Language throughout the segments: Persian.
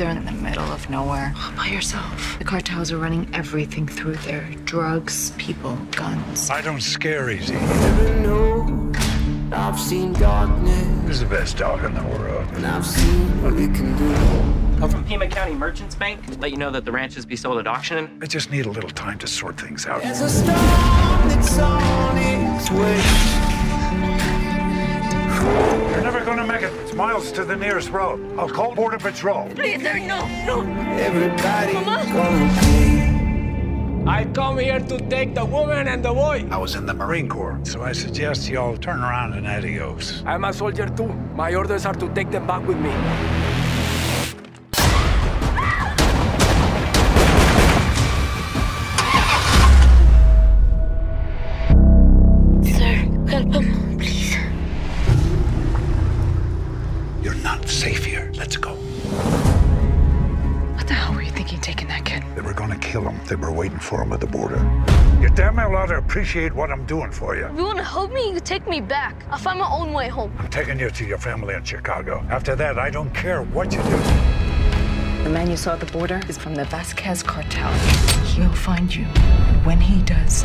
there in the middle of nowhere, all by yourself. The cartels are running everything through there drugs, people, guns. I don't scare easy. I've seen darkness. Who's the best dog in the world? And I've seen what it can do. I'm from Pima County Merchants Bank. Let you know that the ranches be sold at auction. I just need a little time to sort things out. There's a storm that's on its way. Miles to the nearest road. I'll call Border Patrol. Please, sir, no, no. Everybody gonna. I come here to take the woman and the boy. I was in the Marine Corps, so I suggest you all turn around and adios. I'm a soldier too. My orders are to take them back with me. The hell were you thinking taking that kid? They were gonna kill him. They were waiting for him at the border. You damn well ought to appreciate what I'm doing for you. If you want to help me, you take me back. I'll find my own way home. I'm taking you to your family in Chicago. After that, I don't care what you do. The man you saw at the border is from the Vasquez cartel. He'll find you. When he does,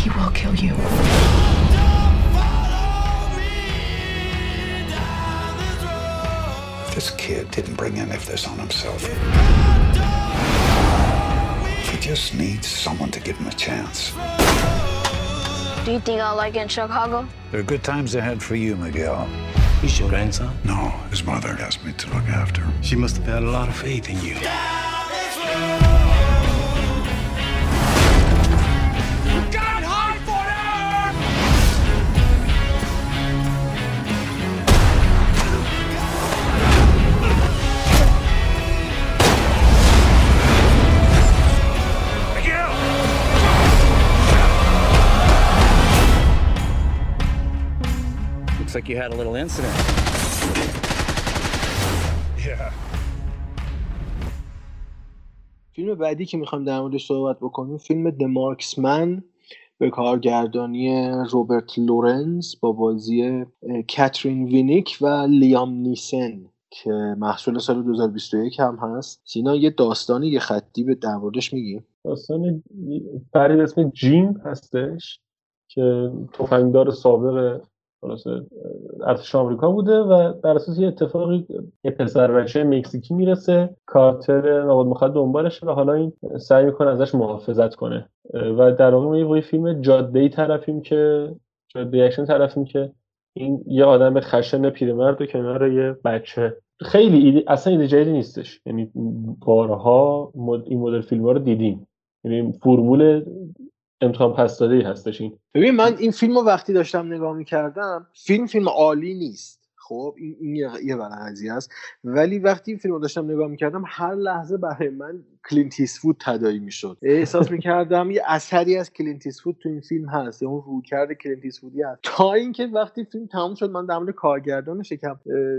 he will kill you. This kid didn't bring any of this on himself. He just needs someone to give him a chance. Do you think I'll like it in Chicago? There are good times ahead for you, Miguel. He's your grandson? No, his mother asked me to look after him. She must have had a lot of faith in you. Like you had a little incident. Yeah. فیلم بعدی که می‌خوایم در موردش صحبت بکنیم فیلم The Marksman به کارگردانی روبرت لورنز با بازی کاترین وینیک و لیام نیسن که محصول سال 2021 هم هست سینا یه داستانی یه خطی به در موردش میگیم داستان فردی به اسم جیم هستش که تفنگدار سابق خلاصه ارتش آمریکا بوده و در اثر یه اتفاقی یه پسر بچه مکزیکی می‌رسه کارتل مواد مخدر دنبالشه و حالا این سعی می‌کنه ازش محافظت کنه. و در واقع ما یه فیلم جاده‌ای طرفیم که جاده اکشن طرفیم که این یه آدم خشن پیرمرد و کنار یه بچه. خیلی ایده اصلا ایده جدیدی نیستش. یعنی بارها. این مدل فیلم ها رو دیدیم. یعنی فرمول امتحان پس داده ای هستش این. ببین من این فیلم رو وقتی داشتم نگاه می‌کردم فیلم فیلم عالی نیست. خب این, این یه, قضیه است ولی وقتی این فیلم داشتم نگاه می‌کردم هر لحظه برای من کلینت ایستوود تداعی می‌شد. احساس می‌کردم یه اثری از کلینت ایستوود تو این فیلم هست یا اون رویکرد کلینت ایستوودی هست. تا اینکه وقتی فیلم تموم شد من در مورد کارگردانش یکم اه،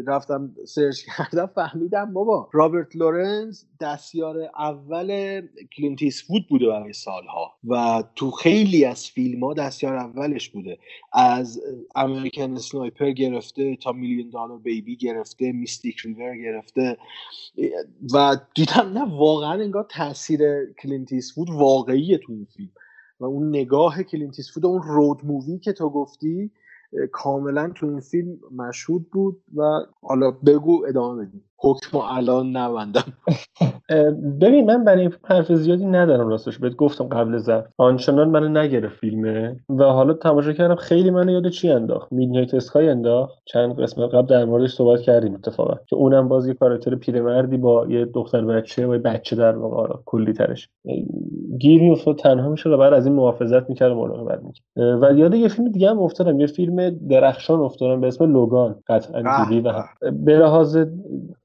رفتم سرچ کردم فهمیدم بابا رابرت لورنز دستیار اول کلینت ایستوود بوده برای سالها و تو خیلی از فیلم ها دستیار اولش بوده. از American Sniper گرفته تا Million Dollar Baby گرفته Mystic River گرفته و دیدم نه واقعا انگار تاثیر کلینت ایستوود واقعیه تو این فیلم. و اون نگاه کلینت ایستوود اون road movie که تو گفتی کاملا تو این فیلم مشهود بود و حالا بگو ادامه بدیم. حکم الان نبندم. ببین من برای این حرف زیادی ندارم راستش. بهت گفتم قبل زد. آنچنان منو نگرفت فیلمه. و حالا تماشا کردم خیلی منو یاد چی انداخت؟ میدنایت اسکای انداخت. چند قسمت قبل در موردش صحبت کردیم اتفاقا. که اونم باز یه کاراکتر پیرمردی با یه دختر بچه و یه بچه در واقع. آره، کلی ترش. گیر میافتاد. تنها می‌شد و بعد از این محافظت می‌کرد و مراقبت می‌کرد. و یاد یه فیلم دیگه هم افتادم. یه فیلم درخشان افتادم به اسم لوگان. قطعا دیدی و به لحاظ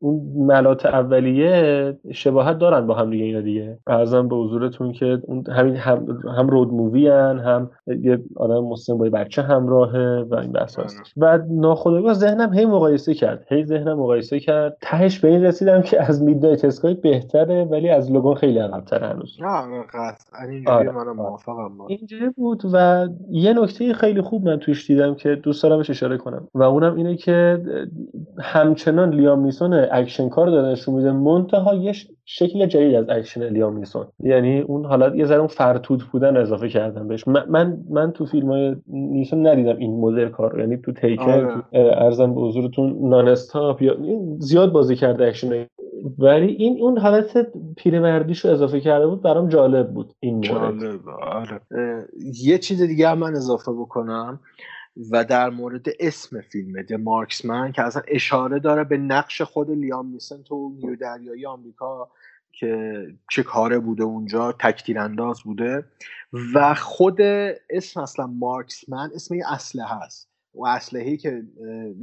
اون ملات اولیه شباهت دارن با هم دیگه اینا دیگه. ارزم به حضورتون که اون همین هم, هم رود مووی هن هم یه آدم مسلم با یه بچه همراهه و این بحث هستش و ناخودآگاه ذهنم هی مقایسه کرد. هی ذهنم مقایسه کرد. تهش به این رسیدم که از میدنایت اسکای بهتره ولی از لوگان خیلی عقب‌تر هنوز. نه اینجوری آره. منم موافقم. با اینجوری بود و یه نکته خیلی خوب من توش دیدم که دوست دارم اشاره کنم. و اونم اینه که همچنان لیام نیسون اکشن کار داره نشون میده منتها یه شکل جدید از اکشن لیام نیسون یعنی اون حالت یه ذره اون فرتوت بودن اضافه کردم بهش. من من, تو فیلم های نیسون ندیدم این مدل کار یعنی تو Taken آره. عرضم به حضورتون Non-Stop یا زیاد بازی کرده اکشن ولی این اون حالت پیرمردیشو اضافه کرده بود برام جالب بود این جالب آره. یه چیز دیگه من اضافه بکنم. و در مورد اسم فیلم د مارکسمن که اصلا اشاره داره به نقش خود لیام نیسن تو نیو دریایی آمریکا که چه کاره بوده اونجا تکتیر انداز بوده و خود اسم اصلا مارکسمن اسم یه اسلحه هست و اسلحه‌ای که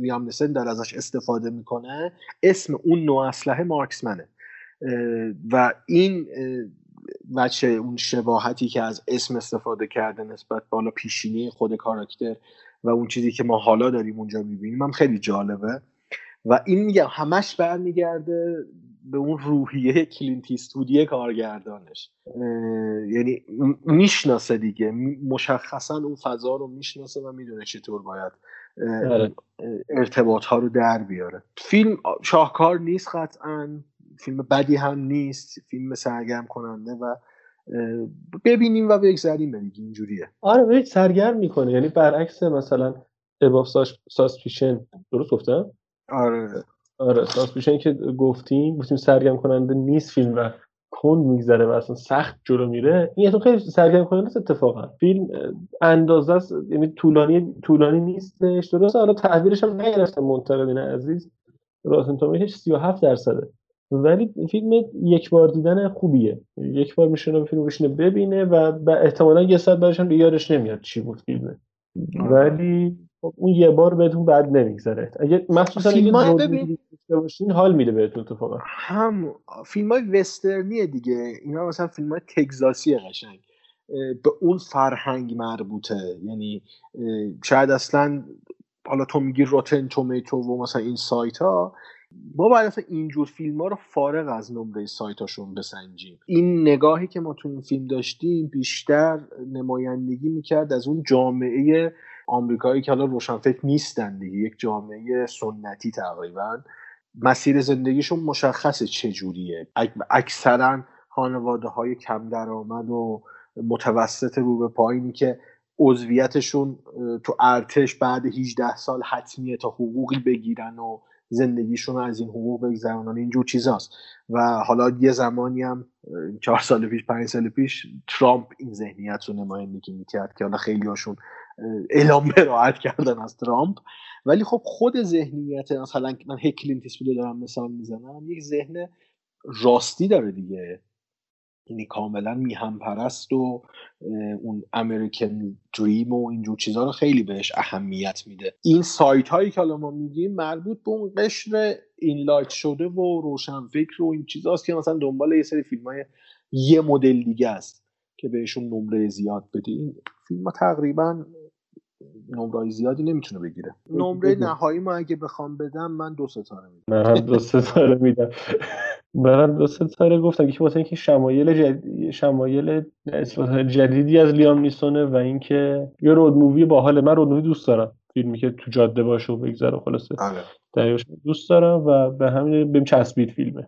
لیام نیسن داره ازش استفاده می‌کنه اسم اون نوع اسلحه مارکسمنه و این بچه اون شباهتی که از اسم استفاده کرده نسبت بالا پیشینی خود کاراکتر و اون چیزی که ما حالا داریم اونجا می‌بینیم هم خیلی جالبه. و این میگم همش برمیگرده به اون روحیه کلینتیستودی کارگردانش. یعنی می‌شناسه دیگه. مشخصا اون فضا رو می‌شناسه و می‌دونه چطور باید آره. ارتباط ها رو در بیاره. فیلم شاهکار نیست قطعا. فیلم بدی هم نیست. فیلم سرگرم کننده و ببینیم و بگذریم دیگه اینجوریه. آره ببین سرگرم می‌کنه. یعنی برعکس مثلا اباف ساسپیشن درست گفتم؟ آره. آره ساسپیشن که گفتیم گفتیم سرگرم کننده نیست فیلم و کند میگذره و اصلا سخت جلو میره. این تو خیلی سرگرم کننده اتفاقا. فیلم اندازه است یعنی طولانی طولانی نیستش. درست حالا تعبیرش هم نگرفتم منتقدین عزیز. راتن تومیتش 37 درصده. ولی فیلم یک بار دیدن خوبیه. یک بار میشونه فیلم بشینه ببینه و احتمالا یه ساعت بعدش هم یادش نمیاد چی بود فیلمه. ولی خب اون یه بار بهتون بعد نمیگذره. اگه مخصوصا اگه ببین باشین حال میده بهتون اتفاقا. هم فیلم های وسترنیه دیگه. اینا مثلا فیلم های تگزاسی قشنگ به اون فرهنگ مربوطه. یعنی شاید اصلا حالا تو میگی روتن تومیتو و مثلا این سایت ها ما باید اصلا اینجور فیلم ها رو فارغ از نمره سایتاشون بسنجیم. این نگاهی که ما تو این فیلم داشتیم بیشتر نمایندگی می‌کرد از اون جامعه آمریکایی که حالا روشنفکر نیستن دیگه یک جامعه سنتی تقریبا. مسیر زندگیشون مشخصه چجوریه. اکثرا خانواده های کم درآمد و متوسط رو به پایینی که عضویتشون تو ارتش بعد 18 سال حتمیه تا حقوقی بگیرن و زندگیشون رو از این حقوق بگذرونن. اینجور چیزاست. و حالا یه زمانی هم چهار سال پیش پنج سال پیش ترامپ این ذهنیت رو نمایندگی می‌کرد که حالا خیلی هاشون اعلام برائت کردن از ترامپ. ولی خب خود ذهنیت مثلا من که کلینت ایستوودو دارم مثال می‌زنم یک ذهن راستی داره دیگه. یعنی کاملا میهن پرست و اون American dream و اینجور چیزها رو خیلی بهش اهمیت میده. این سایت هایی که حالا ما میگیم مربوط به اون قشر enlight شده و روشنفکر و این چیزاست که مثلا دنبال یه سری فیلم های یه مدل دیگه است که بهشون نمره زیاد بده. این فیلم ها تقریبا نمره زیادی نمی‌تونه بگیره. نمره نهایی ما اگه بخوام بدم من دو ستاره میدم. من دو ستاره میدم. منم دو ستاره گفتم که واسه اینکه شمایل جدید شمایل جدیدی از لیام نیسونه و اینکه یه رود مووی باحال. من رود مووی دوست دارم. فیلمی که تو جاده باشه و بگذره خلاصه. آره. دوست دارم و به همین بهم چسبید فیلمه.